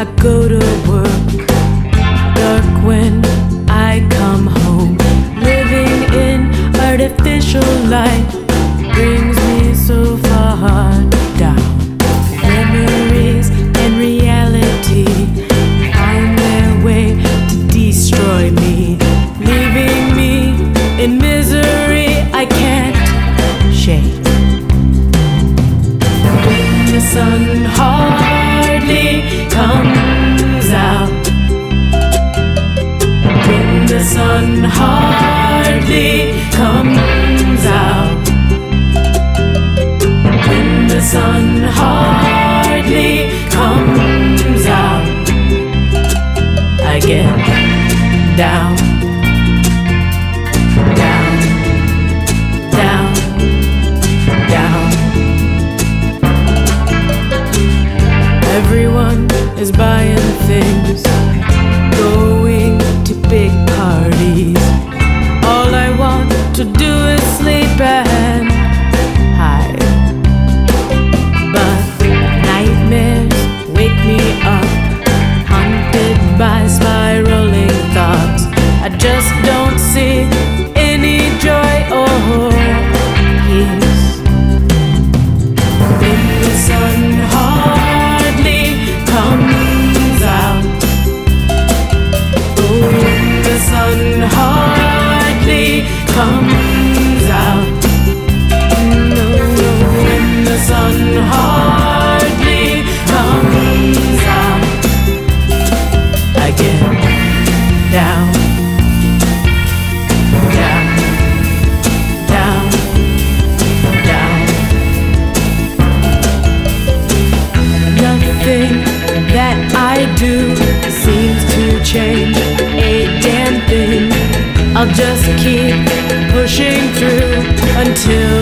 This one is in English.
I go to work, dark when I come home. Living in artificial light brings me so far down. Memories and reality find their way to destroy me, leaving me in misery I can't shake. Sun hardly comes out. When the sun hardly comes out. I get down, down, down, down. Everyone is buying things, by spiraling thoughts. I just change a damn thing. I'll just keep pushing through until